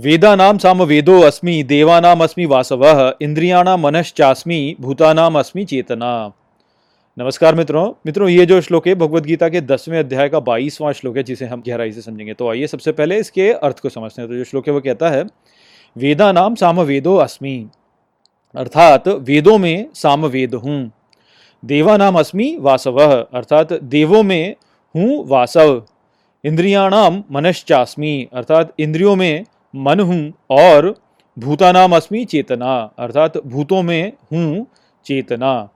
वेदानाम साम वेदो अस्मि, देवानाम अस्मि वासवः इंद्रियाणाम मनश्चास्मि, भूतानाम अस्मि चेतना नमस्कार मित्रों। मित्रों, ये जो श्लोक है भगवत गीता के दसवें अध्याय का बाईसवां श्लोक है, जिसे हम गहराई से समझेंगे। तो आइए सबसे पहले इसके अर्थ को समझते हैं। तो जो श्लोक है, वो कहता है वेदा नाम साम वेदो अस्मि, अर्थात वेदों में साम वेद हूँ। देवा नाम अस्मि वासव, अर्थात देवों में हूँ वासव। इंद्रियाणाम मनश्चास्मि, अर्थात इंद्रियों में मन हूँ और भूतानाम अस्मि चेतना, अर्थात भूतों में हूँ चेतना।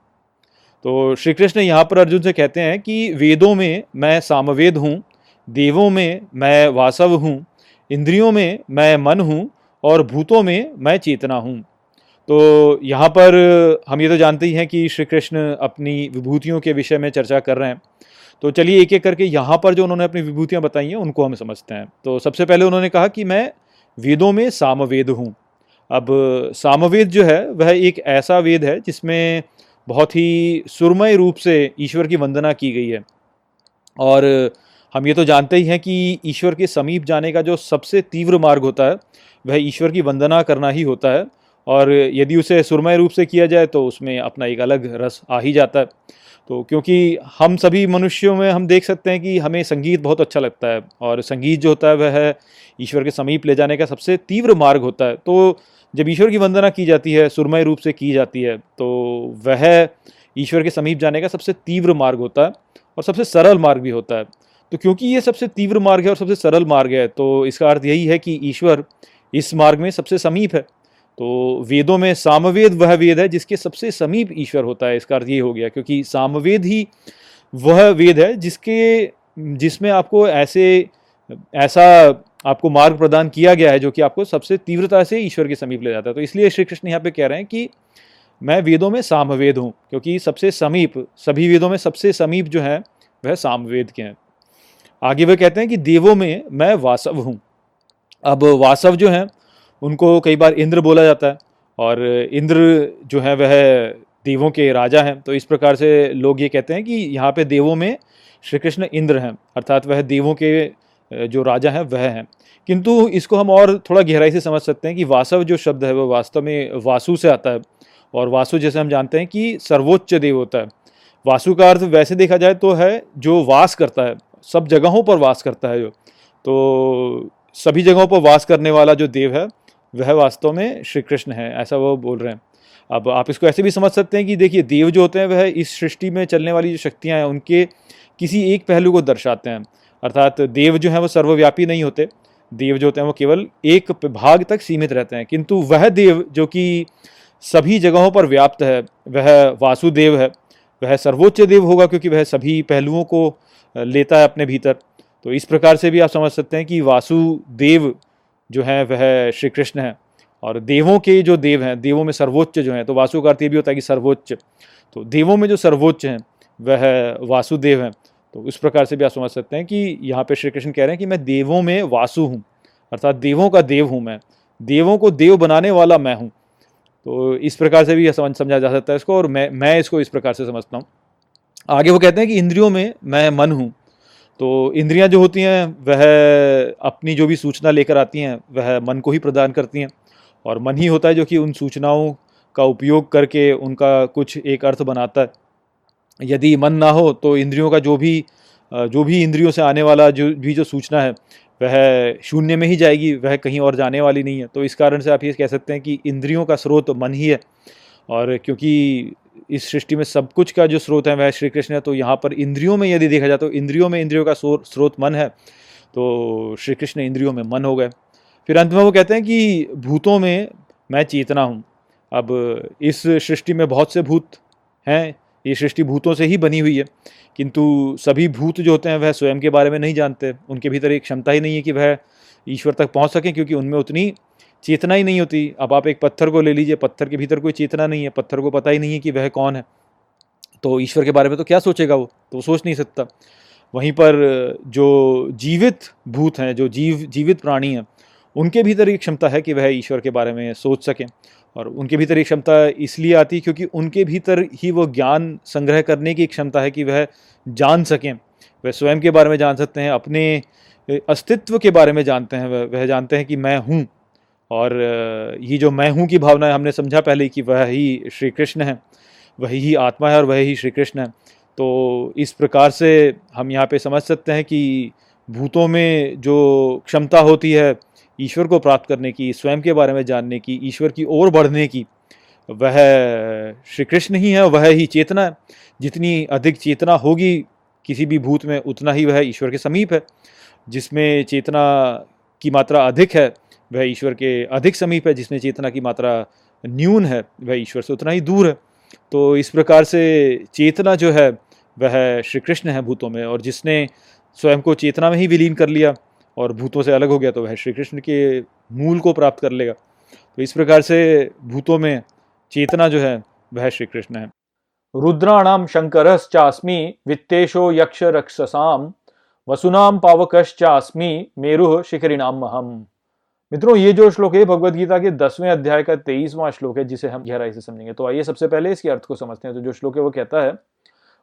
तो श्री कृष्ण यहाँ पर अर्जुन से कहते हैं कि वेदों में मैं सामवेद हूँ, देवों में मैं वासव हूँ, इंद्रियों में मैं मन हूँ और भूतों में मैं चेतना हूँ। तो यहाँ पर हम ये तो जानते ही हैं कि श्री कृष्ण अपनी विभूतियों के विषय में चर्चा कर रहे हैं। तो चलिए एक एक करके यहाँ पर जो उन्होंने अपनी विभूतियाँ बताई हैं, उनको हम समझते हैं। तो सबसे पहले उन्होंने कहा कि मैं वेदों में सामवेद हूँ। अब सामवेद जो है, वह एक ऐसा वेद है जिसमें बहुत ही सुरमय रूप से ईश्वर की वंदना की गई है। और हम ये तो जानते ही हैं कि ईश्वर के समीप जाने का जो सबसे तीव्र मार्ग होता है, वह ईश्वर की वंदना करना ही होता है। और यदि उसे सुरमय रूप से किया जाए तो उसमें अपना एक अलग रस आ ही जाता है। तो क्योंकि हम सभी मनुष्यों में हम देख सकते हैं कि हमें संगीत बहुत अच्छा लगता है और संगीत जो होता है वह ईश्वर के समीप ले जाने का सबसे तीव्र मार्ग होता है। तो जब ईश्वर की वंदना की जाती है, सुरमय रूप से की जाती है तो वह ईश्वर के समीप जाने का सबसे तीव्र मार्ग होता है और सबसे सरल मार्ग भी होता है। तो क्योंकि ये सबसे तीव्र मार्ग है और सबसे सरल मार्ग है तो इसका अर्थ यही है कि ईश्वर इस मार्ग में सबसे समीप है। तो वेदों में सामवेद वह वेद है जिसके सबसे समीप ईश्वर होता है, इसका अर्थ ये हो गया, क्योंकि सामवेद ही वह वेद है जिसके, जिसमें आपको ऐसे, ऐसा आपको मार्ग प्रदान किया गया है जो कि आपको सबसे तीव्रता से ईश्वर के समीप ले जाता है। तो इसलिए श्री कृष्ण यहाँ पे कह रहे हैं कि मैं वेदों में सामवेद हूँ, क्योंकि सबसे समीप, सभी वेदों में सबसे समीप जो है, वह सामवेद के हैं। आगे वह कहते हैं कि देवों में मैं वासव हूँ। अब वासव जो हैं उनको कई बार इंद्र बोला जाता है और इंद्र जो है वह देवों के राजा हैं। तो इस प्रकार से लोग ये कहते हैं कि यहाँ पे देवों में श्री कृष्ण इंद्र हैं, अर्थात वह देवों के जो राजा हैं, वह हैं। किंतु इसको हम और थोड़ा गहराई से समझ सकते हैं कि वासव जो शब्द है वह वास्तव में वासु से आता है। और वासु जैसे हम जानते हैं कि सर्वोच्च देव होता है। वासु का अर्थ वैसे देखा जाए तो है जो वास करता है, सब जगहों पर वास करता है जो। तो सभी जगहों पर वास करने वाला जो देव है वह वास्तव में श्री कृष्ण है, ऐसा वो बोल रहे हैं। अब आप इसको ऐसे भी समझ सकते हैं कि देखिए, देव जो होते हैं, वह इस सृष्टि में चलने वाली जो शक्तियाँ हैं, उनके किसी एक पहलू को दर्शाते हैं। अर्थात देव जो हैं, वो सर्वव्यापी नहीं होते। देव जो होते हैं, वो केवल एक भाग तक सीमित रहते हैं। किंतु वह देव जो कि सभी जगहों पर व्याप्त है, वह वासुदेव है, वह सर्वोच्च देव होगा क्योंकि वह सभी पहलुओं को लेता है अपने भीतर। तो इस प्रकार से भी आप समझ सकते हैं कि वासुदेव जो है, वह श्री कृष्ण है। और देवों के जो देव हैं, देवों में सर्वोच्च जो हैं तो वासु का अर्थ ये भी होता है कि सर्वोच्च। तो देवों में जो सर्वोच्च हैं, वह वासुदेव हैं। तो इस प्रकार से भी आप समझ सकते हैं कि यहाँ पे श्री कृष्ण कह रहे हैं कि मैं देवों में वासु हूँ, अर्थात देवों का देव हूँ मैं। देवों को देव बनाने वाला मैं हूँ। तो इस प्रकार से भी समझ, समझा जा सकता है इसको और मैं मैं इसको इस प्रकार से समझता हूँ। आगे वो कहते हैं कि इंद्रियों में मैं मन हूँ। तो इंद्रियाँ जो होती हैं, वह अपनी जो भी सूचना लेकर आती हैं, वह मन को ही प्रदान करती हैं। और मन ही होता है जो कि उन सूचनाओं का उपयोग करके उनका कुछ एक अर्थ बनाता है। यदि मन ना हो तो इंद्रियों का जो भी जो भी इंद्रियों से आने वाला जो, भी जो सूचना है, वह शून्य में ही जाएगी, वह कहीं और जाने वाली नहीं है। तो इस कारण से आप ये कह सकते हैं कि इंद्रियों का स्रोत मन ही है। और क्योंकि इस सृष्टि में सब कुछ का जो स्रोत है वह श्री कृष्ण है तो यहाँ पर इंद्रियों में यदि देखा जाए तो इंद्रियों में इंद्रियों का स्रोत मन है तो श्री कृष्ण इंद्रियों में मन हो गए। फिर अंत में वो कहते हैं कि भूतों में मैं चेतना हूँ। अब इस सृष्टि में बहुत से भूत हैं, ये सृष्टि भूतों से ही बनी हुई है, किंतु सभी भूत जो होते हैं वह स्वयं के बारे में नहीं जानते, उनके भीतर एक क्षमता ही नहीं है कि वह ईश्वर तक पहुँच सकें, क्योंकि उनमें उतनी चेतना ही नहीं होती। अब आप एक पत्थर को ले लीजिए, पत्थर के भीतर कोई चेतना नहीं है, पत्थर को पता ही नहीं है कि वह कौन है। तो ईश्वर के बारे में तो क्या सोचेगा वो? तो सोच नहीं सकता। वहीं पर जो जीवित भूत हैं, जो जीव, जीवित प्राणी हैं, उनके भीतर एक क्षमता है कि वह ईश्वर के बारे में सोच सकें। और उनके भीतर एक क्षमता इसलिए आती क्योंकि उनके भीतर ही वो ज्ञान संग्रह करने की क्षमता है कि वह जान सकें। वह स्वयं के बारे में जान सकते हैं, अपने अस्तित्व के बारे में जानते हैं। वह वह जानते हैं कि मैं हूँ। और ये जो मैं हूँ की भावना है हमने समझा पहले कि वह ही श्री कृष्ण है, वही ही आत्मा है और वही ही श्री कृष्ण है। तो इस प्रकार से हम यहाँ पे समझ सकते हैं कि भूतों में जो क्षमता होती है ईश्वर को प्राप्त करने की, स्वयं के बारे में जानने की, ईश्वर की ओर बढ़ने की, वह श्री कृष्ण ही है, वह ही चेतना है। जितनी अधिक चेतना होगी किसी भी भूत में, उतना ही वह ईश्वर के समीप है, जिसमें चेतना की मात्रा अधिक है वह ईश्वर के अधिक समीप है, जिसमें चेतना की मात्रा न्यून है, वह ईश्वर से उतना ही दूर है। तो इस प्रकार से चेतना जो है, वह श्री कृष्ण है भूतों में, और जिसने स्वयं को चेतना में ही विलीन कर लिया और भूतों से अलग हो गया तो वह श्री कृष्ण के मूल को प्राप्त कर लेगा। तो इस प्रकार से भूतों में चेतना जो है, वह श्री कृष्ण है। रुद्राणाम शंकरश्चास्मि वित्तेशो यक्ष रक्षसाम वसुनाम पावकश्चास्मी मेरु शिखरिणाम महम मित्रों, ये जो श्लोक है भगवत गीता के दसवें अध्याय का तेईसवां श्लोक है, जिसे हम गहराई से समझेंगे। तो आइए सबसे पहले इसके अर्थ को समझते हैं। तो जो श्लोक है, वो कहता है,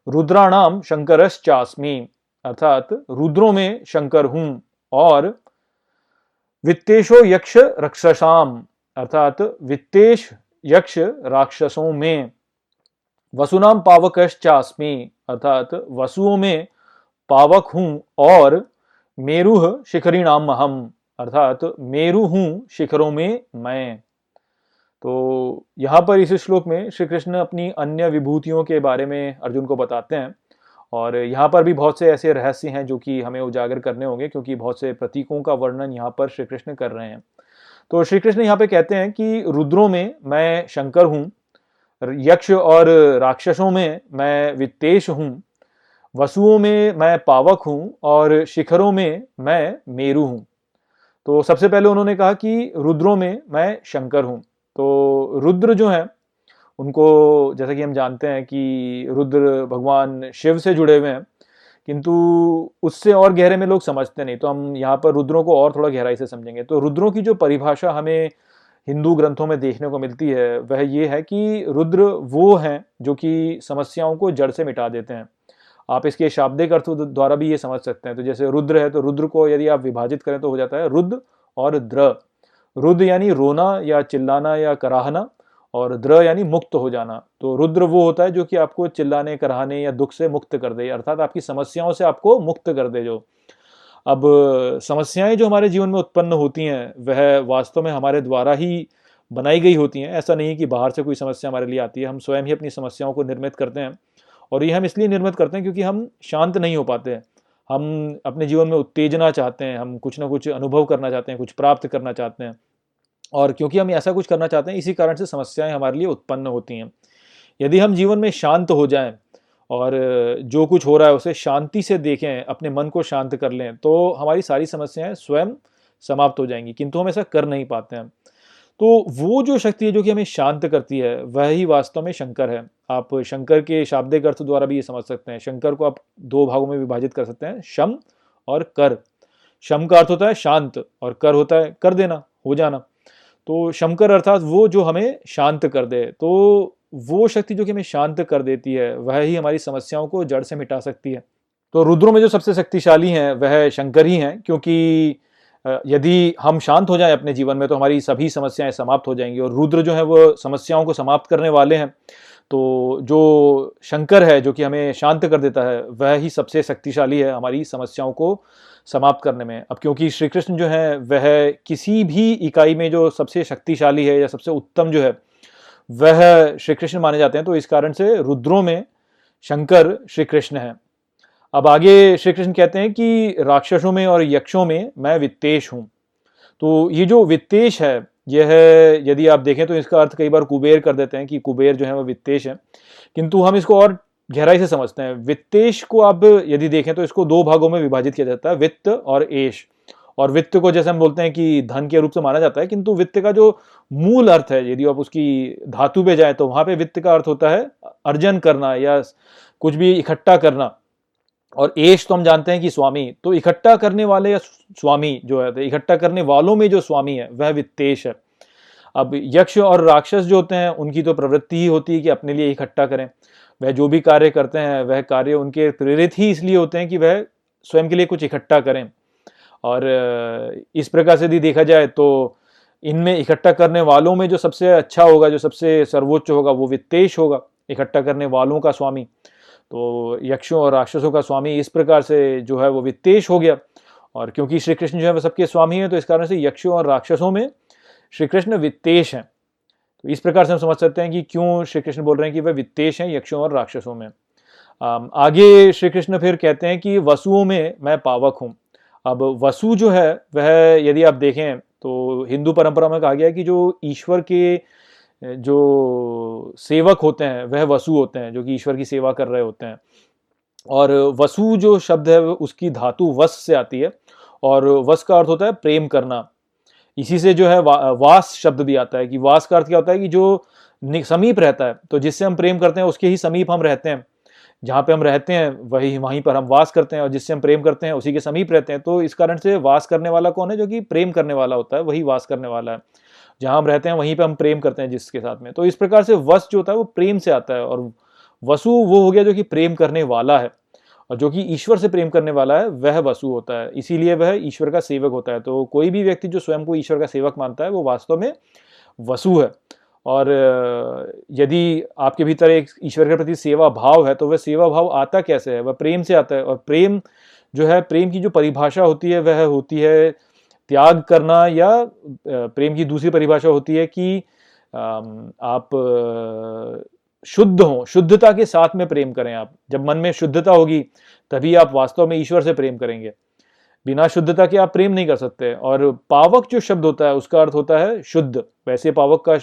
रुद्राणाम शंकरश्चास्मि अर्थात रुद्रों में शंकर हूँ, और वित्तेशो यक्ष रक्षसाम, अर्थात वित्तेश यक्ष राक्षसों में। वसुनाम पावकश्चास्मि, अर्थात वसुओं में पावक हूँ, और मेरुह शिखरिणाम महम अर्थात मेरु हूँ शिखरों में मैं। तो यहाँ पर इस श्लोक में श्री कृष्ण अपनी अन्य विभूतियों के बारे में अर्जुन को बताते हैं। और यहाँ पर भी बहुत से ऐसे रहस्य हैं जो कि हमें उजागर करने होंगे, क्योंकि बहुत से प्रतीकों का वर्णन यहाँ पर श्री कृष्ण कर रहे हैं। तो श्री कृष्ण यहाँ पे कहते हैं कि रुद्रों में मैं शंकर हूँ, यक्ष और राक्षसों में मैं वित्तेश हूँ, वसुओं में मैं पावक हूँ और शिखरों में मैं मेरु हूँ। तो सबसे पहले उन्होंने कहा कि रुद्रों में मैं शंकर हूँ। तो रुद्र जो है, उनको जैसा कि हम जानते हैं कि रुद्र भगवान शिव से जुड़े हुए हैं, किंतु उससे और गहरे में लोग समझते नहीं तो हम यहाँ पर रुद्रों को और थोड़ा गहराई से समझेंगे। तो रुद्रों की जो परिभाषा हमें हिंदू ग्रंथों में देखने को मिलती है, वह ये है कि रुद्र वो हैं जो कि समस्याओं को जड़ से मिटा देते हैं। आप इसके शाब्दिक अर्थ द्वारा भी ये समझ सकते हैं। तो जैसे रुद्र है तो रुद्र को यदि आप विभाजित करें तो हो जाता है रुद्र और द्र। रुद्र यानी रोना या चिल्लाना या कराहना और द्र यानी मुक्त हो जाना। तो रुद्र वो होता है जो कि आपको चिल्लाने कराने या दुख से मुक्त कर दे, अर्थात आपकी समस्याओं से आपको मुक्त कर दे जो। अब समस्याएँ जो हमारे जीवन में उत्पन्न होती हैं, वह वास्तव में हमारे द्वारा ही बनाई गई होती हैं। ऐसा नहीं कि बाहर से कोई समस्या हमारे लिए आती है, हम स्वयं ही अपनी समस्याओं को निर्मित करते हैं। और ये हम इसलिए निर्मित करते हैं क्योंकि हम शांत नहीं हो पाते हैं। हम अपने जीवन में उत्तेजना चाहते हैं, हम कुछ ना कुछ अनुभव करना चाहते हैं, कुछ प्राप्त करना चाहते हैं। और क्योंकि हम ऐसा कुछ करना चाहते हैं, इसी कारण से समस्याएँ हमारे लिए उत्पन्न होती हैं। यदि हम जीवन में शांत हो जाएँ और जो कुछ हो रहा है उसे शांति से देखें, अपने मन को शांत कर लें तो हमारी सारी समस्याएँ स्वयं समाप्त हो जाएँगी, किंतु हम ऐसा कर नहीं पाते हैं। तो वो जो शक्ति है जो कि हमें शांत करती है, वह ही वास्तव में शंकर है। आप शंकर के शाब्दिक अर्थ द्वारा भी ये समझ सकते हैं। शंकर को आप दो भागों में विभाजित कर सकते हैं, शम और कर। शम का अर्थ होता है शांत और कर होता है कर देना, हो जाना। तो शंकर अर्थात वो जो हमें शांत कर दे तो वो शक्ति जो कि हमें शांत कर देती है, वह ही हमारी समस्याओं को जड़ से मिटा सकती है। तो रुद्रों में जो सबसे शक्तिशाली हैं, वह शंकर ही हैं, क्योंकि यदि हम शांत हो जाएँ अपने जीवन में तो हमारी सभी समस्याएँ समाप्त हो जाएँगी और रुद्र जो है वो समस्याओं को समाप्त करने वाले हैं। तो जो शंकर है, जो कि हमें शांत कर देता है, वह ही सबसे शक्तिशाली है हमारी समस्याओं को समाप्त करने में। अब क्योंकि श्री कृष्ण जो है, वह किसी भी इकाई में जो सबसे शक्तिशाली है या सबसे उत्तम जो है, वह श्री कृष्ण माने जाते हैं। तो इस कारण से रुद्रों में शंकर श्री कृष्ण है। अब आगे श्री कृष्ण कहते हैं कि राक्षसों में और यक्षों में मैं वित्तेश हूँ। तो ये जो वित्तेश है, यह यदि आप देखें तो इसका अर्थ कई बार कुबेर कर देते हैं कि कुबेर जो है वह वित्तेश है। किंतु हम इसको और गहराई से समझते हैं। वित्तेश को आप यदि देखें तो इसको दो भागों में विभाजित किया जाता है, वित्त और एश और वित्त को जैसे हम बोलते हैं कि धन के रूप से माना जाता है, किंतु वित्त का जो मूल अर्थ है, यदि आप उसकी धातु पे जाए तो वहाँ पे वित्त का अर्थ होता है अर्जन करना या कुछ भी इकट्ठा करना। और एश तो हम जानते हैं कि स्वामी तो इकट्ठा करने वाले या स्वामी जो है तो इकट्ठा करने वालों में जो स्वामी है, वह वित्तेश है। अब यक्ष और राक्षस जो होते हैं, उनकी तो प्रवृत्ति ही होती है कि अपने लिए इकट्ठा करें। वह जो भी कार्य करते हैं, वह कार्य उनके प्रेरित ही इसलिए होते हैं कि वह स्वयं के लिए कुछ इकट्ठा करें। और इस प्रकार से यदि देखा जाए तो इनमें इकट्ठा करने वालों में जो सबसे अच्छा होगा, जो सबसे सर्वोच्च होगा, वो वित्तेश होगा, इकट्ठा करने वालों का स्वामी। तो यक्षों और राक्षसों का स्वामी इस प्रकार से जो है वो वित्तेश हो गया। और क्योंकि श्री कृष्ण जो है वो सबके स्वामी हैं तो इस कारण से यक्षों और राक्षसों में श्री कृष्ण वित्तेश हैं। तो इस प्रकार से हम समझ सकते हैं कि क्यों श्री कृष्ण बोल रहे हैं कि वह वित्तेश हैं यक्षों और राक्षसों में। आगे श्री कृष्ण फिर कहते हैं कि वसुओं में मैं पावक हूँ। अब वसु जो है, वह यदि आप देखें तो हिंदू परंपरा में कहा गया है कि जो ईश्वर के जो सेवक होते हैं वह वसु होते हैं जो कि ईश्वर की सेवा कर रहे होते हैं। और वसु जो शब्द है उसकी धातु वस से आती है। और वस का अर्थ होता है प्रेम करना। इसी से जो है वा, वास शब्द भी आता है कि वास का अर्थ क्या होता है कि जो समीप रहता है तो जिससे हम प्रेम करते हैं उसके ही समीप हम रहते हैं। जहाँ पे हम रहते हैं वही वहीं पर हम वास करते हैं और जिससे हम प्रेम करते हैं उसी के समीप रहते हैं। तो इस कारण से वास करने वाला कौन है? जो कि प्रेम करने वाला होता है वही वास करने वाला है। जहाँ हम रहते हैं, वहीं पे हम प्रेम करते हैं जिसके साथ में। तो इस प्रकार से वस जो होता है, वो प्रेम से आता है, और वसु वो हो गया जो कि प्रेम करने वाला है, और जो कि ईश्वर से प्रेम करने वाला है, वह वसु होता है। इसीलिए वह ईश्वर का सेवक होता है। तो कोई भी व्यक्ति जो स्वयं को ईश्वर का सेवक मानता है, वो वास्तव में वसु है। और यदि आपके भीतर एक ईश्वर के प्रति सेवा भाव है तो वह सेवा भाव आता कैसे है? वह प्रेम से आता है, और प्रेम जो है, प्रेम की जो परिभाषा होती है, वह होती है त्याग करना या प्रेम की दूसरी परिभाषा होती है कि आप शुद्ध हो, शुद्धता के साथ में प्रेम करें आप। जब मन में शुद्धता होगी, तभी आप वास्तव में ईश्वर से प्रेम करेंगे। बिना शुद्धता के आप प्रेम नहीं कर सकते। और पावक जो शब्द होता है, उसका अर्थ होता है शुद्ध। वैसे पावक का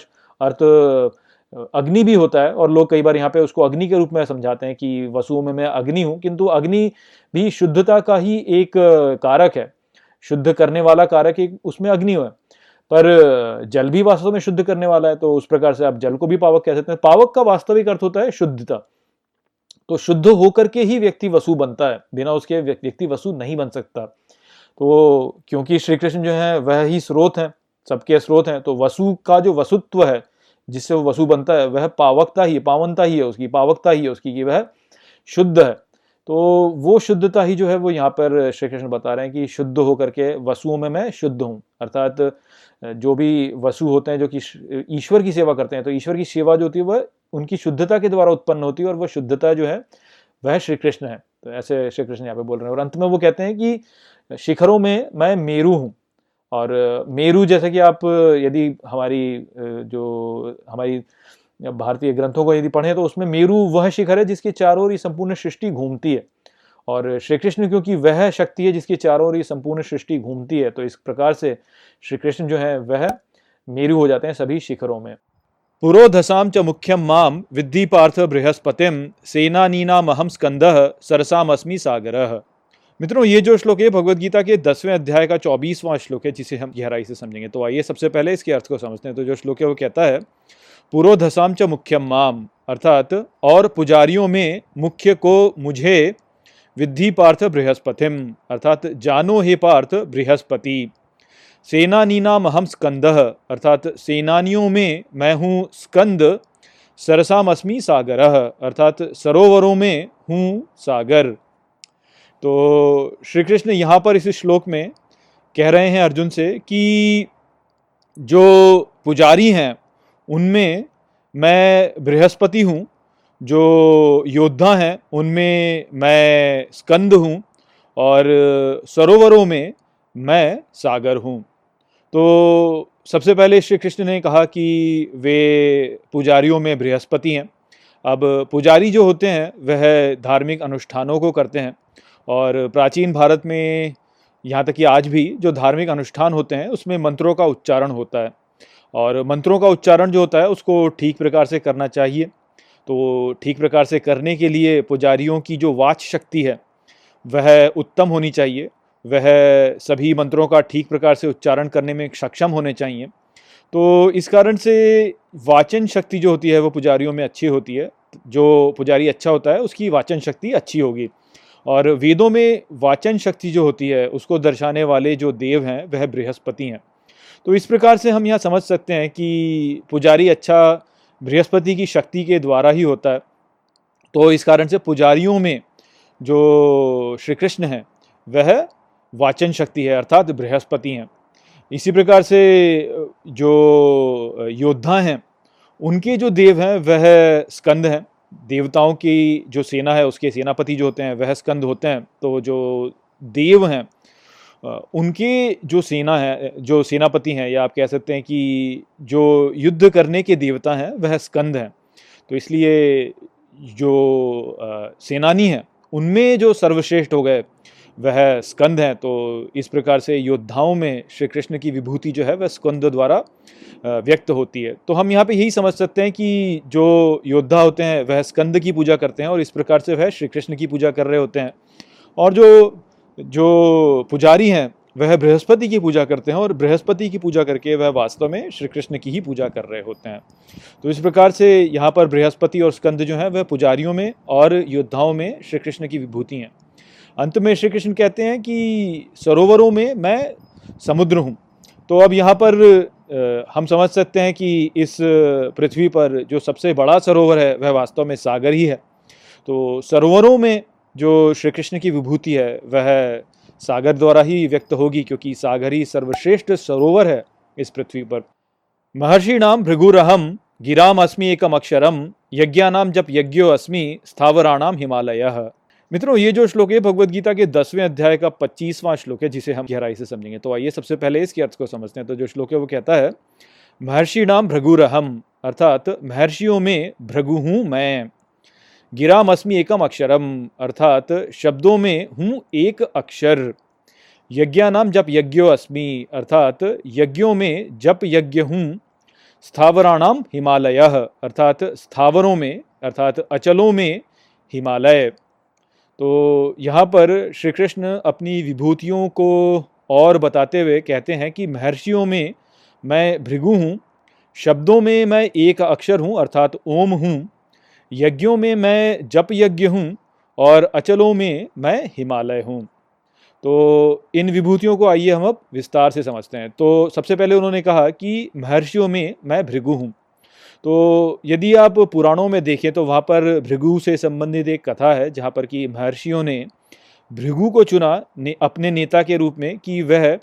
अर्थ अग्नि भी होता है और लोग कई बार यहाँ पे उसको अग्नि के रूप में समझाते हैं कि वसुओं में मैं अग्नि हूँ, किंतु अग्नि भी शुद्धता का ही एक कारक है। शुद्ध करने वाला कारक एक उसमें अग्नि है। पर जल भी वास्तव में शुद्ध करने वाला है तो उस प्रकार से आप जल को भी पावक कह सकते हैं। पावक का वास्तविक अर्थ होता है शुद्धता। तो शुद्ध होकर के ही व्यक्ति वसु बनता है, बिना उसके व्यक्ति वसु नहीं बन सकता। तो क्योंकि श्री कृष्ण जो है, वह ही स्रोत है, सबके स्रोत हैं तो वसु का जो वसुत्व है, जिससे वो वसु बनता है, वह पावकता ही, पावनता ही है उसकी, पावकता ही है उसकी कि वह शुद्ध है। तो वो शुद्धता ही जो है वो यहाँ पर श्री कृष्ण बता रहे हैं कि शुद्ध होकर के वसुओं में मैं शुद्ध हूँ। अर्थात जो भी वसु होते हैं, जो कि ईश्वर की सेवा करते हैं तो ईश्वर की सेवा जो होती है वह उनकी शुद्धता के द्वारा उत्पन्न होती है और वह शुद्धता जो है वह श्री कृष्ण है। तो ऐसे श्री कृष्ण यहाँ पे बोल रहे हैं। और अंत में वो कहते हैं कि, शिखरों में मैं मेरू हूँ। और मेरू जैसे कि आप यदि हमारी जो हमारी भारतीय ग्रंथों को यदि पढ़ें तो उसमें मेरू वह शिखर है जिसके चारों ओर ये संपूर्ण सृष्टि घूमती है। और श्री कृष्ण क्योंकि वह शक्ति है जिसके चारों ओर ये संपूर्ण सृष्टि घूमती है तो इस प्रकार से श्री कृष्ण जो है, वह मेरू हो जाते हैं सभी शिखरों में। पुरोधसाम च मुख्यम माम विद्धि पार्थ बृहस्पतिम सेनानीना महम स्कंद सरसाम अस्मी सागर। मित्रों, ये जो श्लोक है भगवत गीता के दसवें अध्याय का चौबीसवां श्लोक है, जिसे हम गहराई से समझेंगे। तो आइए सबसे पहले इसके अर्थ को समझते हैं। तो जो श्लोक है, वो कहता है पुरोधसाम च मुख्यम माम। अर्थात, और पुजारियों में मुख्य को मुझे विद्धि पार्थ बृहस्पतिम। अर्थात, जानो हे पार्थ बृहस्पति। सेनानीनाम अहम स्कंद अर्थात, सेनानियों में मैं हूँ स्कंद सरसाम अस्मी सागर। अर्थात, सरोवरों में हूँ सागर। तो श्री कृष्ण यहाँ पर इस श्लोक में कह रहे हैं अर्जुन से कि जो पुजारी हैं उनमें मैं बृहस्पति हूँ, जो योद्धा हैं, उनमें मैं स्कंद हूँ और सरोवरों में मैं सागर हूँ। तो सबसे पहले श्री कृष्ण ने कहा कि वे पुजारियों में बृहस्पति हैं। अब पुजारी जो होते हैं, वह धार्मिक अनुष्ठानों को करते हैं और प्राचीन भारत में यहाँ तक कि आज भी जो धार्मिक अनुष्ठान होते हैं, उसमें मंत्रों का उच्चारण होता है। और मंत्रों का उच्चारण जो होता है, उसको ठीक प्रकार से करना चाहिए। तो ठीक प्रकार से करने के लिए पुजारियों की जो वाच शक्ति है, वह उत्तम होनी चाहिए। वह सभी मंत्रों का ठीक प्रकार से उच्चारण करने में सक्षम होने चाहिए। तो इस कारण से वाचन शक्ति जो होती है, वो पुजारियों में अच्छी होती है। जो पुजारी अच्छा होता है, उसकी वाचन शक्ति अच्छी होगी। और वेदों में वाचन शक्ति जो होती है, उसको दर्शाने वाले जो देव हैं, वह बृहस्पति हैं। तो इस प्रकार से हम यहाँ समझ सकते हैं कि पुजारी अच्छा बृहस्पति की शक्ति के द्वारा ही होता है। तो इस कारण से पुजारियों में जो श्री कृष्ण हैं, वह वाचन शक्ति है, अर्थात बृहस्पति हैं। इसी प्रकार से जो योद्धा हैं, उनके जो देव हैं, वह स्कंद हैं। देवताओं की जो सेना है, उसके सेनापति जो होते हैं, वह स्कंद होते हैं। तो जो देव हैं उनके जो सेना है, जो सेनापति हैं, या आप कह सकते हैं कि जो युद्ध करने के देवता हैं, वह स्कंद हैं। तो इसलिए जो सेनानी हैं, उनमें जो सर्वश्रेष्ठ हो गए, वह स्कंद हैं। तो इस प्रकार से योद्धाओं में श्री कृष्ण की विभूति जो है, वह स्कंद द्वारा व्यक्त होती है। तो हम यहाँ पे यही समझ सकते हैं कि जो योद्धा होते हैं, वह स्कंद की पूजा करते हैं, और इस प्रकार से वह श्री कृष्ण की पूजा कर रहे होते हैं। और जो जो पुजारी हैं, वह बृहस्पति की पूजा करते हैं और बृहस्पति की पूजा करके वह वास्तव में श्री कृष्ण की ही पूजा कर रहे होते हैं। तो इस प्रकार से यहाँ पर बृहस्पति और स्कंद जो हैं, वह पुजारियों में और योद्धाओं में श्री कृष्ण की विभूति हैं। अंत में श्री कृष्ण कहते हैं कि, सरोवरों में मैं समुद्र हूँ। तो अब यहाँ पर हम समझ सकते हैं कि इस पृथ्वी पर जो सबसे बड़ा सरोवर है, वह वास्तव में सागर ही है। तो सरोवरों में जो श्री कृष्ण की विभूति है, वह सागर द्वारा ही व्यक्त होगी क्योंकि सागर ही सर्वश्रेष्ठ सरोवर है इस पृथ्वी पर। महर्षि नाम भृगुरहम गिराम अस्मि एकम अक्षरम यज्ञानाम जब यज्ञो अस्मि स्थावराणाम हिमालय। मित्रों, ये जो श्लोक है भगवत गीता के दसवें अध्याय का पच्चीसवां श्लोक है, जिसे हम गहराई से समझेंगे। तो आइए सबसे पहले इसके अर्थ को समझते हैं। तो जो श्लोक है, वो कहता है महर्षि नाम भृगुरहम अर्थात महर्षियों में भृगु हूँ मैं। गिराम अस्मि एकम अक्षरम, अर्थात शब्दों में हूँ एक अक्षर। यज्ञानाम जप यज्ञो अस्मि, अर्थात यज्ञों में जप यज्ञ हूँ। स्थावराणाम हिमालय, अर्थात स्थावरों में, अर्थात अचलों में हिमालय। तो यहाँ पर श्री कृष्ण अपनी विभूतियों को और बताते हुए कहते हैं कि महर्षियों में मैं भृगु हूँ, शब्दों में मैं एक अक्षर हूँ, अर्थात ओम हूँ। यज्ञों में मैं जप यज्ञ हूँ और अचलों में मैं हिमालय हूँ। तो इन विभूतियों को आइए हम अब विस्तार से समझते हैं। तो सबसे पहले उन्होंने कहा कि महर्षियों में मैं भृगु हूँ। तो यदि आप पुराणों में देखें तो वहाँ पर भृगु से संबंधित एक कथा है जहाँ पर कि महर्षियों ने भृगु को चुना ने, अपने नेता के रूप में कि वह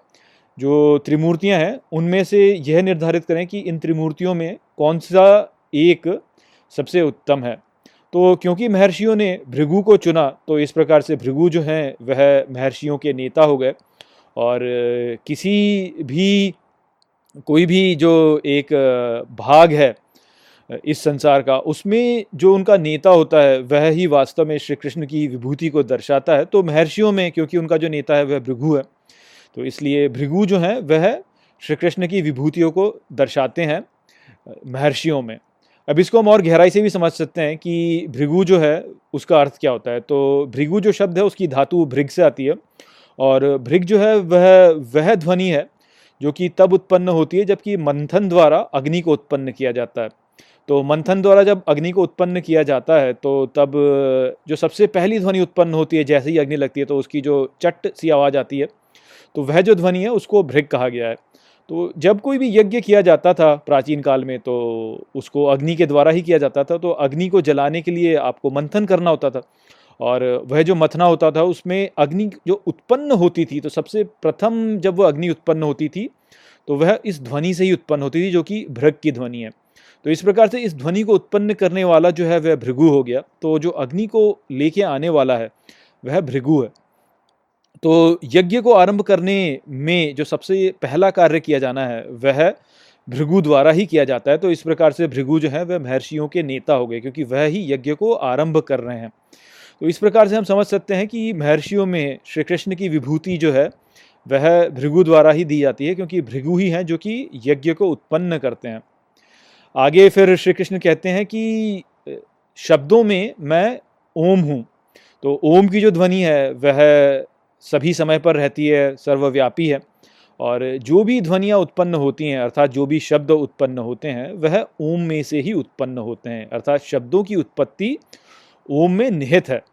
जो त्रिमूर्तियाँ हैं उनमें से यह निर्धारित करें कि इन त्रिमूर्तियों में कौन सा एक सबसे उत्तम है। तो क्योंकि महर्षियों ने भृगु को चुना तो इस प्रकार से भृगु जो हैं, वह महर्षियों के नेता हो गए। और किसी भी, कोई भी जो एक, भाग है, इस संसार का, उसमें जो उनका नेता होता है, वह ही वास्तव में श्री कृष्ण की विभूति को दर्शाता है। तो महर्षियों में, क्योंकि उनका जो नेता है, वह भृगु है। तो इसलिए भृगु जो हैं, वह श्री कृष्ण की विभूतियों को दर्शाते हैं, महर्षियों में। अब इसको हम और गहराई से भी समझ सकते हैं कि भृगु जो है, उसका अर्थ क्या होता है? तो भृगु जो शब्द है, उसकी धातु भृग से आती है और भृग जो है, वह वह ध्वनि है जो कि तब उत्पन्न होती है जबकि मंथन द्वारा अग्नि को उत्पन्न किया जाता है। तो मंथन द्वारा जब अग्नि को उत्पन्न किया जाता है तो तब जो सबसे पहली ध्वनि उत्पन्न होती है, जैसे ही अग्नि लगती है तो उसकी जो चट सी आवाज़ आती है तो वह जो ध्वनि है, उसको भृग कहा गया है। तो जब कोई भी यज्ञ किया जाता था प्राचीन काल में तो उसको अग्नि के द्वारा ही किया जाता था तो अग्नि को जलाने के लिए आपको मंथन करना होता था। और वह जो मथना होता था, उसमें अग्नि जो उत्पन्न होती थी तो सबसे प्रथम जब वह अग्नि उत्पन्न होती थी तो वह इस ध्वनि से ही उत्पन्न होती थी, जो कि भृग की ध्वनि है। तो इस प्रकार से इस ध्वनि को उत्पन्न करने वाला जो है, वह भृगु हो गया। तो जो अग्नि को लेके आने वाला है, वह भृगु है। तो यज्ञ को आरंभ करने में जो सबसे पहला कार्य किया जाना है, वह भृगु द्वारा ही किया जाता है। तो इस प्रकार से भृगु जो है, वह महर्षियों के नेता हो गए, क्योंकि वह ही यज्ञ को आरंभ कर रहे हैं। तो इस प्रकार से हम समझ सकते हैं कि महर्षियों में श्री कृष्ण की विभूति जो है, वह भृगु द्वारा ही दी जाती है, क्योंकि भृगु ही हैं जो कि यज्ञ को उत्पन्न करते हैं। आगे फिर श्री कृष्ण कहते हैं कि, शब्दों में मैं ओम हूँ। तो ओम की जो ध्वनि है, वह सभी समय पर रहती है, सर्वव्यापी है। और जो भी ध्वनियाँ उत्पन्न होती हैं, अर्थात जो भी शब्द उत्पन्न होते हैं, वह ओम में से ही उत्पन्न होते हैं, अर्थात शब्दों की उत्पत्ति ओम में निहित है।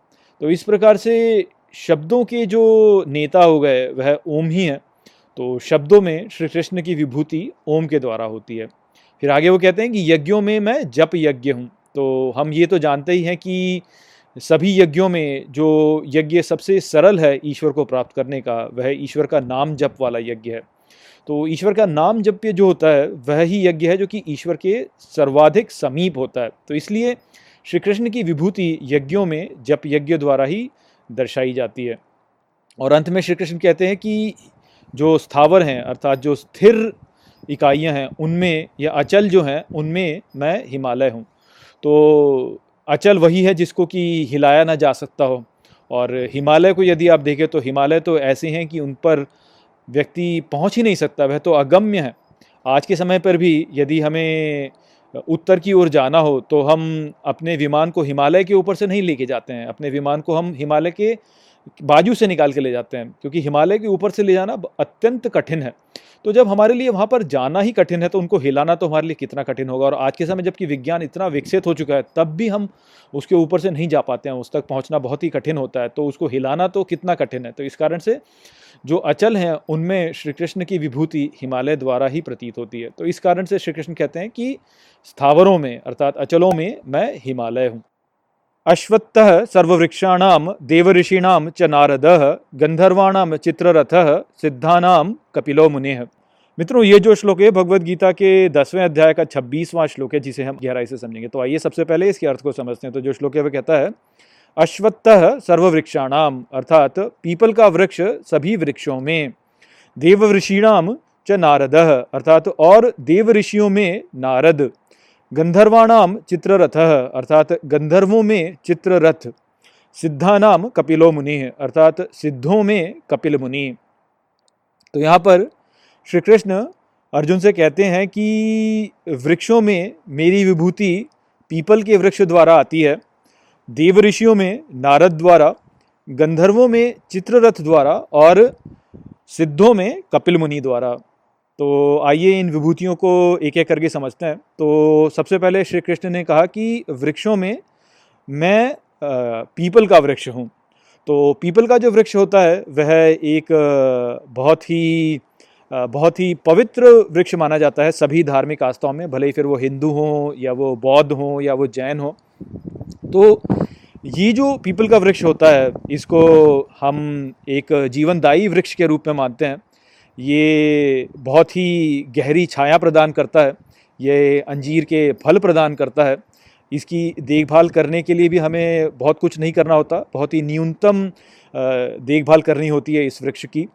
तो इस प्रकार से शब्दों के जो नेता हो गए, वह ओम ही हैं। तो शब्दों में श्री कृष्ण की विभूति ओम के द्वारा होती है। फिर आगे वो कहते हैं कि यज्ञों में मैं जप यज्ञ हूँ। तो हम ये तो जानते ही हैं कि सभी यज्ञों में जो यज्ञ सबसे सरल है ईश्वर को प्राप्त करने का, वह ईश्वर का नाम जप वाला यज्ञ है। तो ईश्वर का नाम जप्य जो होता है, वह ही यज्ञ है जो कि ईश्वर के सर्वाधिक समीप होता है। तो इसलिए श्री कृष्ण की विभूति यज्ञों में जप यज्ञ द्वारा ही दर्शाई जाती है। और अंत में श्री कृष्ण कहते हैं कि जो स्थावर हैं, अर्थात जो स्थिर इकाइयाँ हैं, उनमें या अचल जो हैं, उनमें मैं हिमालय हूँ। तो अचल वही है जिसको कि हिलाया ना जा सकता हो। और हिमालय को यदि आप देखें तो हिमालय तो ऐसे हैं कि उन पर व्यक्ति पहुँच ही नहीं सकता, वह तो अगम्य है। आज के समय पर भी यदि हमें उत्तर की ओर जाना हो तो हम अपने विमान को हिमालय के ऊपर से नहीं लेके जाते हैं, अपने विमान को हम हिमालय के बाजू से निकाल के ले जाते हैं, क्योंकि हिमालय के ऊपर से ले जाना अत्यंत कठिन है। तो जब हमारे लिए वहाँ पर जाना ही कठिन है तो उनको हिलाना तो हमारे लिए कितना कठिन होगा। और आज के समय जबकि विज्ञान इतना विकसित हो चुका है, तब भी हम उसके ऊपर से नहीं जा पाते हैं, उस तक पहुँचना बहुत ही कठिन होता है। तो उसको हिलाना तो कितना कठिन है। तो इस कारण से जो अचल हैं, उनमें श्री कृष्ण की विभूति हिमालय द्वारा ही प्रतीत होती है। तो इस कारण से श्री कृष्ण कहते हैं कि स्थावरों में, अर्थात अचलों में मैं हिमालय हूँ। अश्वत्थ सर्ववृक्षाणाम देवऋषीणां च नारद गंधर्वाणाम चित्ररथ सिद्धानाम कपिलो मुनि मित्रों, ये जो श्लोक है भगवत गीता के दसवें अध्याय का छब्बीसवां श्लोक है, जिसे हम गहराई से समझेंगे। तो आइए सबसे पहले इसके अर्थ को समझते हैं। तो जो श्लोक है वह कहता है, अश्वत्थ सर्ववृक्षाणाम अर्थात पीपल का वृक्ष सभी वृक्षों में देव ऋषिणाम च नारद, अर्थात और देव ऋषियों में नारद। गंधर्वाणाम चित्ररथ, अर्थात गंधर्वों में चित्ररथ। सिद्धानाम कपिलो मुनि, अर्थात सिद्धों में कपिल मुनि। तो यहाँ पर श्री कृष्ण अर्जुन से कहते हैं कि वृक्षों में मेरी विभूति पीपल के वृक्ष द्वारा आती है, देव ऋषियों में नारद द्वारा, गंधर्वों में चित्ररथ द्वारा और सिद्धों में कपिल मुनि द्वारा। तो आइए इन विभूतियों को एक एक करके समझते हैं। तो सबसे पहले श्री कृष्ण ने कहा कि वृक्षों में मैं पीपल का वृक्ष हूँ। तो पीपल का जो वृक्ष होता है, वह एक बहुत ही बहुत ही पवित्र वृक्ष माना जाता है सभी धार्मिक आस्थाओं में, भले ही फिर वो हिंदू हों या वो बौद्ध हों या वो जैन हो। तो ये जो पीपल का वृक्ष होता है, इसको हम एक जीवनदायी वृक्ष के रूप में मानते हैं। ये बहुत ही गहरी छाया प्रदान करता है, ये अंजीर के फल प्रदान करता है। इसकी देखभाल करने के लिए भी हमें बहुत कुछ नहीं करना होता, बहुत ही न्यूनतम देखभाल करनी होती है इस वृक्ष की।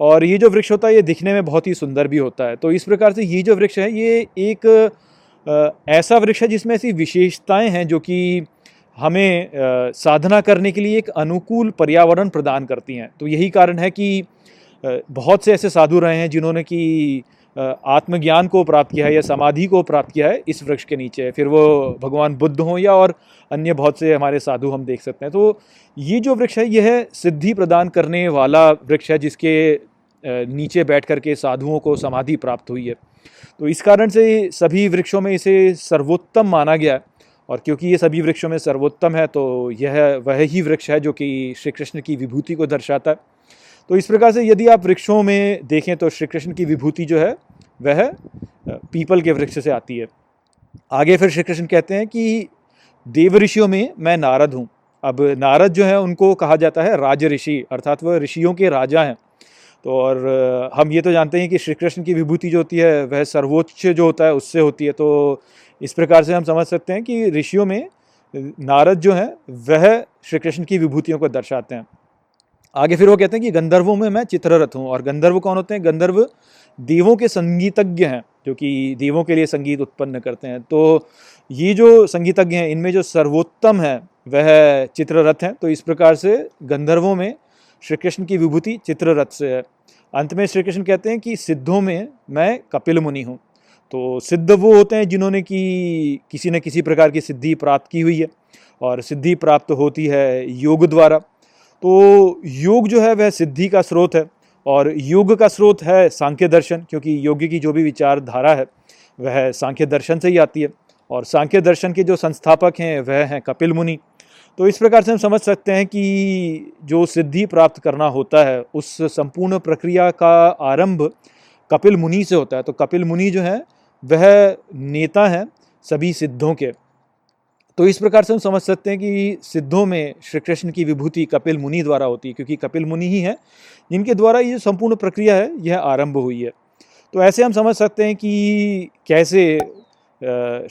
और ये जो वृक्ष होता है, ये दिखने में बहुत ही सुंदर भी होता है। तो इस प्रकार से ये जो वृक्ष है, ये एक ऐसा वृक्ष है जिसमें ऐसी विशेषताएँ हैं जो कि हमें साधना करने के लिए एक अनुकूल पर्यावरण प्रदान करती हैं। तो यही कारण है कि बहुत से ऐसे साधु रहे हैं जिन्होंने कि आत्मज्ञान को प्राप्त किया है या समाधि को प्राप्त किया है इस वृक्ष के नीचे। फिर वो भगवान बुद्ध हों या और अन्य बहुत से हमारे साधु हम देख सकते हैं। तो ये जो वृक्ष है, यह सिद्धि प्रदान करने वाला वृक्ष है जिसके नीचे बैठ कर के साधुओं को समाधि प्राप्त हुई है। तो इस कारण से सभी वृक्षों में इसे सर्वोत्तम माना गया है और क्योंकि ये सभी वृक्षों में सर्वोत्तम है तो यह वह ही वृक्ष है जो कि श्री कृष्ण की विभूति को दर्शाता है। तो इस प्रकार से यदि आप वृक्षों में देखें तो श्री कृष्ण की विभूति जो है, वह पीपल के वृक्ष से आती है। आगे फिर श्री कृष्ण कहते हैं कि देव ऋषियों में मैं नारद हूँ। अब नारद जो है, उनको कहा जाता है राज ऋषि, अर्थात वह ऋषियों के राजा हैं। तो और हम ये तो जानते हैं कि श्री कृष्ण की विभूति जो होती है, वह सर्वोच्च जो होता है, उससे होती है। तो इस प्रकार से हम समझ सकते हैं कि ऋषियों में नारद जो है, वह श्री कृष्ण की विभूतियों को दर्शाते हैं। आगे फिर वो कहते हैं कि गंधर्वों में मैं चित्ररथ हूँ। और गंधर्व कौन होते हैं? गंधर्व देवों के संगीतज्ञ हैं, जो कि देवों के लिए संगीत उत्पन्न करते हैं। तो ये जो संगीतज्ञ हैं, इनमें जो सर्वोत्तम है, वह चित्ररथ हैं। तो इस प्रकार से गंधर्वों में श्री कृष्ण की विभूति चित्ररथ से है। अंत में श्री कृष्ण कहते हैं कि सिद्धों में मैं कपिल मुनि हूँ। तो सिद्ध वो होते हैं जिन्होंने कि किसी न किसी प्रकार की सिद्धि प्राप्त की हुई है। और सिद्धि प्राप्त होती है योग द्वारा। तो योग जो है, वह सिद्धि का स्रोत है और योग का स्रोत है सांख्य दर्शन, क्योंकि योग की जो भी विचारधारा है, वह सांख्य दर्शन से ही आती है और सांख्य दर्शन के जो संस्थापक हैं, वह हैं कपिल मुनि। तो इस प्रकार से हम समझ सकते हैं कि जो सिद्धि प्राप्त करना होता है, उस संपूर्ण प्रक्रिया का आरंभ कपिल मुनि से होता है। तो कपिल मुनि जो हैं, वह नेता हैं सभी सिद्धों के। तो इस प्रकार से हम समझ सकते हैं कि सिद्धों में श्री कृष्ण की विभूति कपिल मुनि द्वारा होती है, क्योंकि कपिल मुनि ही है, जिनके द्वारा ये संपूर्ण प्रक्रिया है, यह आरंभ हुई है। तो ऐसे हम समझ सकते हैं कि कैसे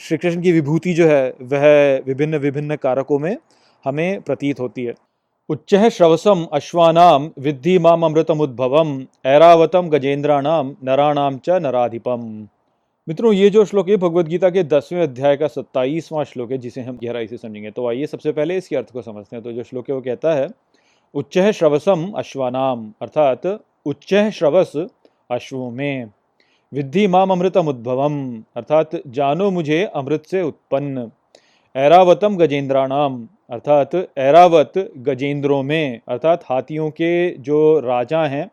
श्री कृष्ण की विभूति जो है, वह विभिन्न विभिन्न कारकों में हमें प्रतीत होती है। उच्च श्रवसम अश्वानाम विद्धि माम अमृतम उद्भवम ऐरावतम गजेंद्राणाम नराणाम च नराधिपम। मित्रों, ये जो श्लोक है भगवद गीता के दसवें अध्याय का सत्ताईसवां श्लोक है, जिसे हम गहराई से समझेंगे। तो आइए सबसे पहले इसके अर्थ को समझते हैं। तो जो श्लोक है, वो कहता है, उच्च श्रवसम अश्वानाम अर्थात, उच्च श्रवस अश्वों में विद्धि माम अमृतम उद्भवम अर्थात, जानो मुझे अमृत से उत्पन्न ऐरावतम गजेंद्राणाम अर्थात, ऐरावत गजेंद्रों में अर्थात, हाथियों के जो राजा हैं,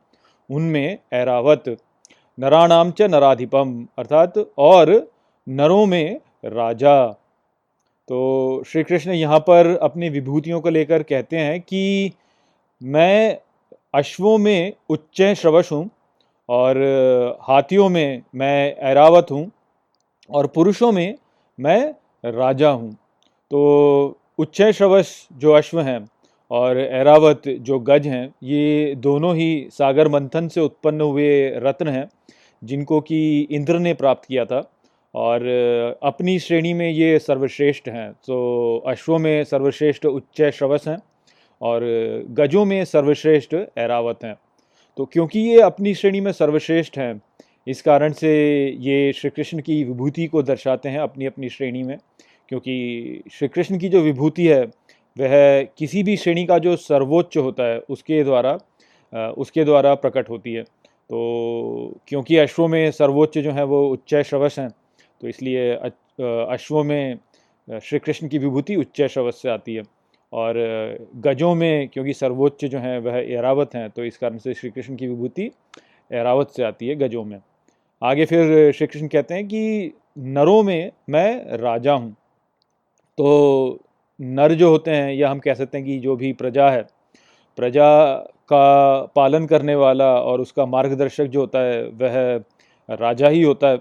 उनमें ऐरावत नराणाम च नराधिपम, अर्थात और नरों में राजा। तो श्री कृष्ण यहाँ पर अपनी विभूतियों को लेकर कहते हैं कि मैं अश्वों में उच्च श्रवश हूँ और हाथियों में मैं ऐरावत हूँ और पुरुषों में मैं राजा हूँ। तो उच्चय श्रवस जो अश्व हैं और ऐरावत जो गज हैं, ये दोनों ही सागर मंथन से उत्पन्न हुए रत्न हैं, जिनको कि इंद्र ने प्राप्त किया था। और अपनी श्रेणी में ये सर्वश्रेष्ठ हैं तो अश्वों में सर्वश्रेष्ठ उच्च श्रवस हैं और गजों में सर्वश्रेष्ठ ऐरावत हैं। तो क्योंकि ये अपनी श्रेणी में सर्वश्रेष्ठ हैं, इस कारण से ये श्री कृष्ण की विभूति को दर्शाते हैं अपनी अपनी श्रेणी में, क्योंकि श्री कृष्ण की जो विभूति है वह किसी भी श्रेणी का जो सर्वोच्च होता है, उसके द्वारा उसके द्वारा प्रकट होती है। तो क्योंकि अश्वों में सर्वोच्च जो है वो उच्च श्रवस हैं तो इसलिए अश्वों में श्री कृष्ण की विभूति उच्च श्रवस से आती है। और गजों में क्योंकि सर्वोच्च जो है वह एरावत हैं तो इस कारण से श्री कृष्ण की विभूति एरावत से आती है गजों में। आगे फिर श्री कृष्ण कहते हैं कि नरों में मैं राजा हूँ। तो नर जो होते हैं, या हम कह सकते हैं कि जो भी प्रजा है, प्रजा का पालन करने वाला और उसका मार्गदर्शक जो होता है, वह राजा ही होता है।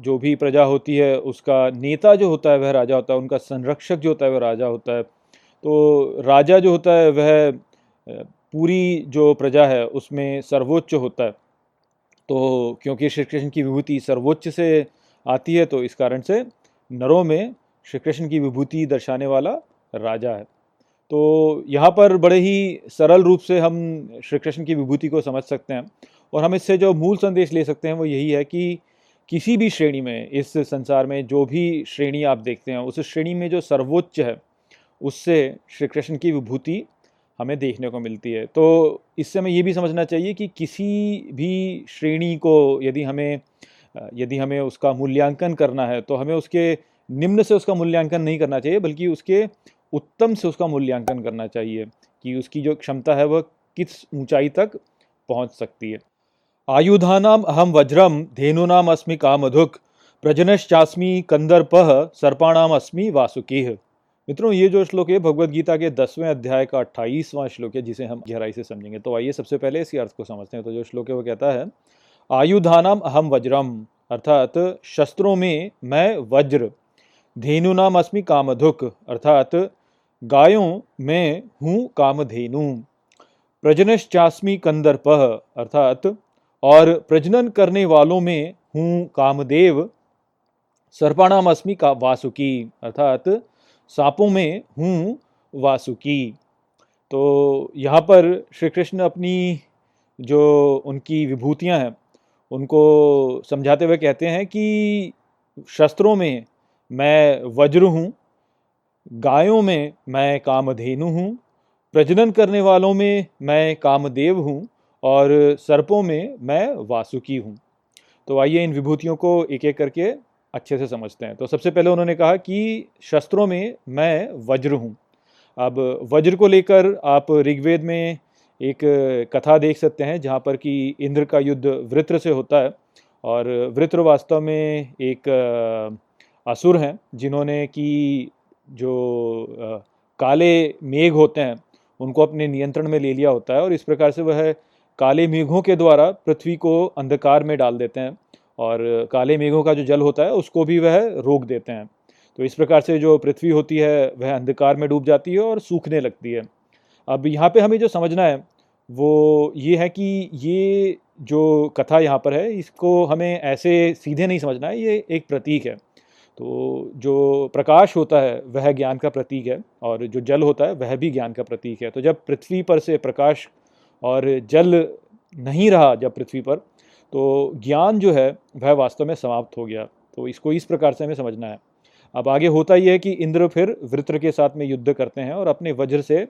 जो भी प्रजा होती है, उसका नेता जो होता है, वह राजा होता है, उनका संरक्षक जो होता है, वह राजा होता है। तो राजा जो होता है, वह पूरी जो प्रजा है, उसमें सर्वोच्च होता है। तो क्योंकि श्री कृष्ण की विभूति सर्वोच्च से आती है तो इस कारण से नरों में श्री कृष्ण की विभूति दर्शाने वाला राजा है। तो यहाँ पर बड़े ही सरल रूप से हम श्री कृष्ण की विभूति को समझ सकते हैं और हम इससे जो मूल संदेश ले सकते हैं वो यही है कि किसी भी श्रेणी में, इस संसार में जो भी श्रेणी आप देखते हैं, उस श्रेणी में जो सर्वोच्च है, उससे श्री कृष्ण की विभूति हमें देखने को मिलती है। तो इससे हमें ये भी समझना चाहिए कि किसी भी श्रेणी को यदि हमें यदि हमें उसका मूल्यांकन करना है तो हमें उसके निम्न से उसका मूल्यांकन नहीं करना चाहिए, बल्कि उसके उत्तम से उसका मूल्यांकन करना चाहिए कि उसकी जो क्षमता है वह किस ऊंचाई तक पहुँच सकती है। आयुधानाम अहम वज्रम, धेनुनाम अस्मि कामधुक, प्रजनश्चास्मी कंदर्पह सर्पाणाम अस्मि वासुकी। मित्रों, ये जो श्लोक है भगवत गीता के दसवें अध्याय का अट्ठाईसवां श्लोक है, जिसे हम गहराई से समझेंगे। तो आइए सबसे पहले इसके अर्थ को समझते हैं। तो जो श्लोक है, वो कहता है, आयुधानाम अहम वज्रम, अर्थात शस्त्रों में मैं वज्र धेनु नाम अस्मि कामधुक, अर्थात गायों में हूँ कामधेनु। प्रजनश्चास्मी कंदर्प, अर्थात और प्रजनन करने वालों में हूँ कामदेव। सर्पाणाम अस्मि का वासुकी, अर्थात सांपों में हूँ वासुकी। तो यहाँ पर श्री कृष्ण अपनी जो उनकी विभूतियाँ हैं, उनको समझाते हुए कहते हैं कि शस्त्रों में मैं वज्र हूँ, गायों में मैं कामधेनु हूँ, प्रजनन करने वालों में मैं कामदेव हूँ और सर्पों में मैं वासुकी हूँ। तो आइए इन विभूतियों को एक एक करके अच्छे से समझते हैं। तो सबसे पहले उन्होंने कहा कि शस्त्रों में मैं वज्र हूँ। अब वज्र को लेकर आप ऋग्वेद में एक कथा देख सकते हैं, जहाँ पर कि इंद्र का युद्ध वृत्र से होता है और वृत्र वास्तव में एक असुर हैं जिन्होंने कि जो आ, काले मेघ होते हैं उनको अपने नियंत्रण में ले लिया होता है और इस प्रकार से वह काले मेघों के द्वारा पृथ्वी को अंधकार में डाल देते हैं और काले मेघों का जो जल होता है उसको भी वह रोक देते हैं। तो इस प्रकार से जो पृथ्वी होती है वह अंधकार में डूब जाती है और सूखने लगती है। अब यहाँ पे हमें जो समझना है वो ये है कि ये जो कथा यहाँ पर है इसको हमें ऐसे सीधे नहीं समझना है ये एक प्रतीक है। तो जो प्रकाश होता है, वह ज्ञान का प्रतीक है और जो जल होता है, वह भी ज्ञान का प्रतीक है। तो जब पृथ्वी पर से प्रकाश और जल नहीं रहा जब पृथ्वी पर तो ज्ञान जो है, वह वास्तव में समाप्त हो गया। तो इसको इस प्रकार से हमें समझना है। अब आगे होता यह है कि इंद्र फिर वृत्र के साथ में युद्ध करते हैं और अपने वज्र से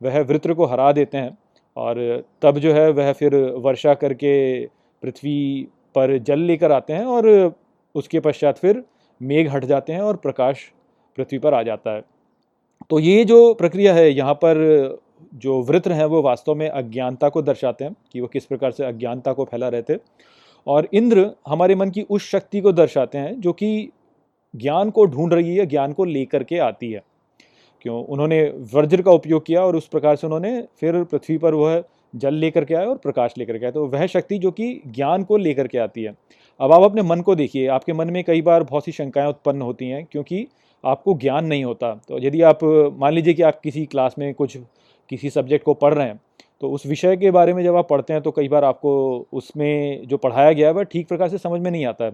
वह वृत्र को हरा देते हैं और तब जो है, वह फिर वर्षा करके पृथ्वी पर जल लेकर आते हैं और उसके पश्चात फिर मेघ हट जाते हैं और प्रकाश पृथ्वी पर आ जाता है। तो ये जो प्रक्रिया है, यहाँ पर जो वृत्र हैं, वो वास्तव में अज्ञानता को दर्शाते हैं कि वो किस प्रकार से अज्ञानता को फैला रहे थे। और इंद्र हमारे मन की उस शक्ति को दर्शाते हैं जो कि ज्ञान को ढूंढ रही है, ज्ञान को लेकर के आती है। क्यों? उन्होंने वज्र का उपयोग किया और उस प्रकार से उन्होंने फिर पृथ्वी पर वह जल लेकर के आए और प्रकाश लेकर के आए। तो वह शक्ति जो कि ज्ञान को लेकर के आती है। अब आप अपने मन को देखिए, आपके मन में कई बार बहुत सी शंकाएँ उत्पन्न होती हैं क्योंकि आपको ज्ञान नहीं होता। तो यदि आप, मान लीजिए कि आप किसी क्लास में कुछ, किसी सब्जेक्ट को पढ़ रहे हैं तो उस विषय के बारे में जब आप पढ़ते हैं तो कई बार आपको उसमें जो पढ़ाया गया है, वह ठीक प्रकार से समझ में नहीं आता है।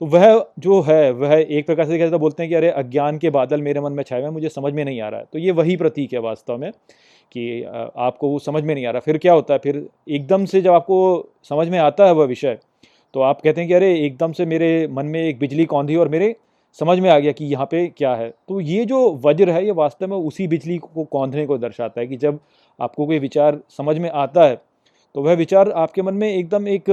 तो वह जो है, वह एक प्रकार से कहते बोलते हैं कि, अरे, अज्ञान के बादल मेरे मन में छाए हुए मुझे समझ में नहीं आ रहा है। तो ये वही प्रतीक है वास्तव में कि आपको वो समझ में नहीं आ रहा। फिर क्या होता है? फिर एकदम से जब आपको समझ में आता है वह विषय तो आप कहते हैं कि, अरे, एकदम से मेरे मन में एक बिजली कौंधी और मेरे समझ में आ गया कि यहाँ पे क्या है? तो ये जो वज्र है, ये वास्तव में उसी बिजली को कौंधने को दर्शाता है कि जब आपको कोई विचार समझ में आता है तो वह विचार आपके मन में एकदम एक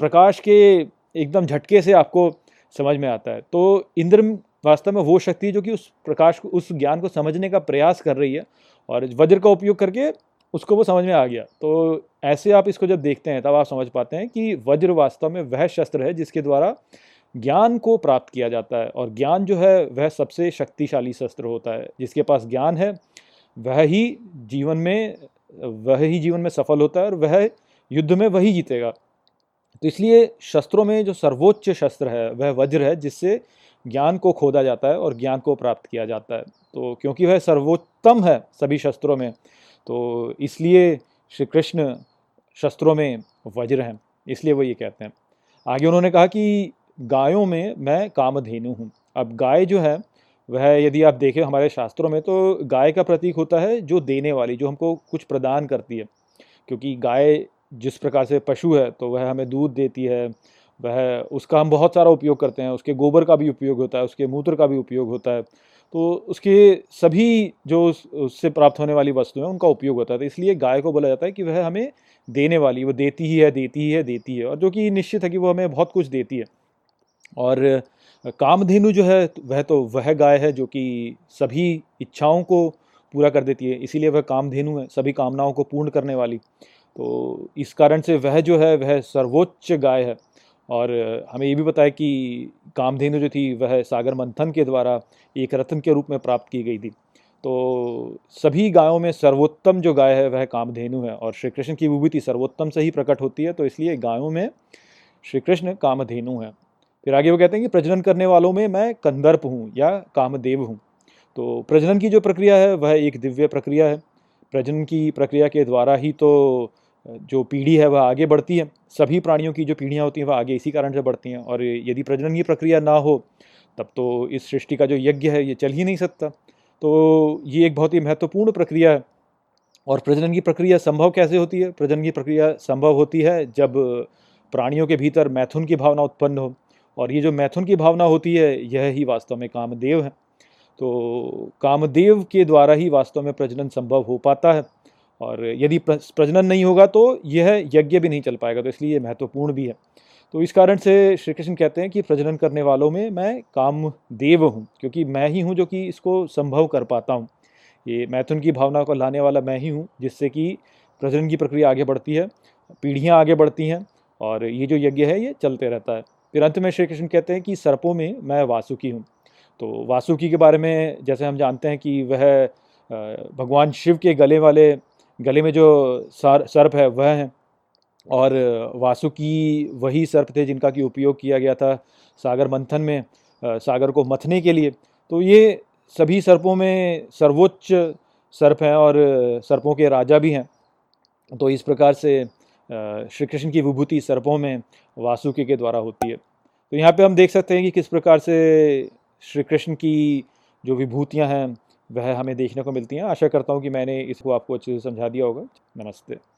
प्रकाश के एकदम झटके से आपको समझ में आता है। तो इंद्र वास्तव में वो शक्ति जो कि उस प्रकाश को, उस ज्ञान को समझने का प्रयास कर रही है और वज्र का उपयोग करके उसको वो समझ में आ गया। तो ऐसे आप इसको जब देखते हैं, तब आप समझ पाते हैं कि वज्र वास्तव में वह शस्त्र है जिसके द्वारा ज्ञान को प्राप्त किया जाता है। और ज्ञान जो है, वह सबसे शक्तिशाली शस्त्र होता है। जिसके पास ज्ञान है, वह ही जीवन में, वह ही जीवन में सफल होता है और वह युद्ध में वही जीतेगा। तो इसलिए शस्त्रों में जो सर्वोच्च शस्त्र है, वह वज्र है, जिससे ज्ञान को खोदा जाता है और ज्ञान को प्राप्त किया जाता है। तो क्योंकि वह सर्वोत्तम है सभी शस्त्रों में तो इसलिए श्री कृष्ण शस्त्रों में वज्र हैं, इसलिए वो ये कहते हैं। आगे उन्होंने कहा कि गायों में मैं कामधेनु हूँ। अब गाय जो है, वह यदि आप देखें हमारे शास्त्रों में तो गाय का प्रतीक होता है जो देने वाली, जो हमको कुछ प्रदान करती है। क्योंकि गाय जिस प्रकार से पशु है तो वह हमें दूध देती है, वह उसका हम बहुत सारा उपयोग करते हैं, उसके गोबर का भी उपयोग होता है, उसके मूत्र का भी उपयोग होता है। तो उसके सभी जो उससे प्राप्त होने वाली वस्तुएँ उनका उपयोग होता है। तो इसलिए गाय को बोला जाता है कि वह हमें देने वाली, वो देती ही है, देती ही है, देती है, और जो कि निश्चित है कि वो हमें बहुत कुछ देती है। और कामधेनु जो है, वह तो वह गाय है जो कि सभी इच्छाओं को पूरा कर देती है, इसीलिए वह कामधेनु है, सभी कामनाओं को पूर्ण करने वाली। तो इस कारण से वह जो है, वह सर्वोच्च गाय है। और हमें ये भी पता है कि कामधेनु जो थी, वह सागर मंथन के द्वारा एक रत्न के रूप में प्राप्त की गई थी। तो सभी गायों में सर्वोत्तम जो गाय है, वह कामधेनु है और श्री कृष्ण की विभूति सर्वोत्तम से ही प्रकट होती है तो इसलिए गायों में श्री कृष्ण कामधेनु है। फिर आगे वो कहते हैं कि प्रजनन करने वालों में मैं कंदर्प हूँ या कामदेव हूँ। तो प्रजनन की जो प्रक्रिया है, वह एक दिव्य प्रक्रिया है। प्रजनन की प्रक्रिया के द्वारा ही तो जो पीढ़ी है, वह आगे बढ़ती है। सभी प्राणियों की जो पीढ़ियाँ होती हैं, वह आगे इसी कारण से बढ़ती हैं। और यदि प्रजनन की प्रक्रिया ना हो, तब तो इस सृष्टि का जो यज्ञ है, ये चल ही नहीं सकता। तो ये एक बहुत ही महत्वपूर्ण प्रक्रिया है। और प्रजनन की प्रक्रिया संभव कैसे होती है? प्रजनन की प्रक्रिया संभव होती है जब प्राणियों के भीतर मैथुन की भावना उत्पन्न हो। और ये जो मैथुन की भावना होती है, यह ही वास्तव में कामदेव है। तो कामदेव के द्वारा ही वास्तव में प्रजनन संभव हो पाता है। और यदि प्रजनन नहीं होगा तो यह यज्ञ भी नहीं चल पाएगा तो इसलिए ये महत्वपूर्ण भी है। तो इस कारण से श्री कृष्ण कहते हैं कि प्रजनन करने वालों में मैं काम देव हूँ, क्योंकि मैं ही हूँ जो कि इसको संभव कर पाता हूँ। ये मैथुन की भावना को लाने वाला मैं ही हूँ, जिससे कि प्रजनन की प्रक्रिया आगे बढ़ती है, पीढ़ियाँ आगे बढ़ती हैं, और ये जो यज्ञ है, ये चलते रहता है। फिर अंत में श्री कृष्ण कहते हैं कि सर्पों में मैं वासुकी हूँ। तो वासुकी के बारे में जैसे हम जानते हैं कि वह भगवान शिव के गले वाले गले में जो सर, सर्प है, वह है। और वासुकी वही सर्प थे जिनका कि उपयोग किया गया था सागर मंथन में सागर को मथने के लिए। तो ये सभी सर्पों में सर्वोच्च सर्प हैं और सर्पों के राजा भी हैं। तो इस प्रकार से श्री कृष्ण की विभूति सर्पों में वासुकी के द्वारा होती है। तो यहाँ पे हम देख सकते हैं कि किस प्रकार से श्री कृष्ण की जो विभूतियाँ हैं वह हमें देखने को मिलती हैं। आशा करता हूँ कि मैंने इसको आपको अच्छे से समझा दिया होगा। नमस्ते।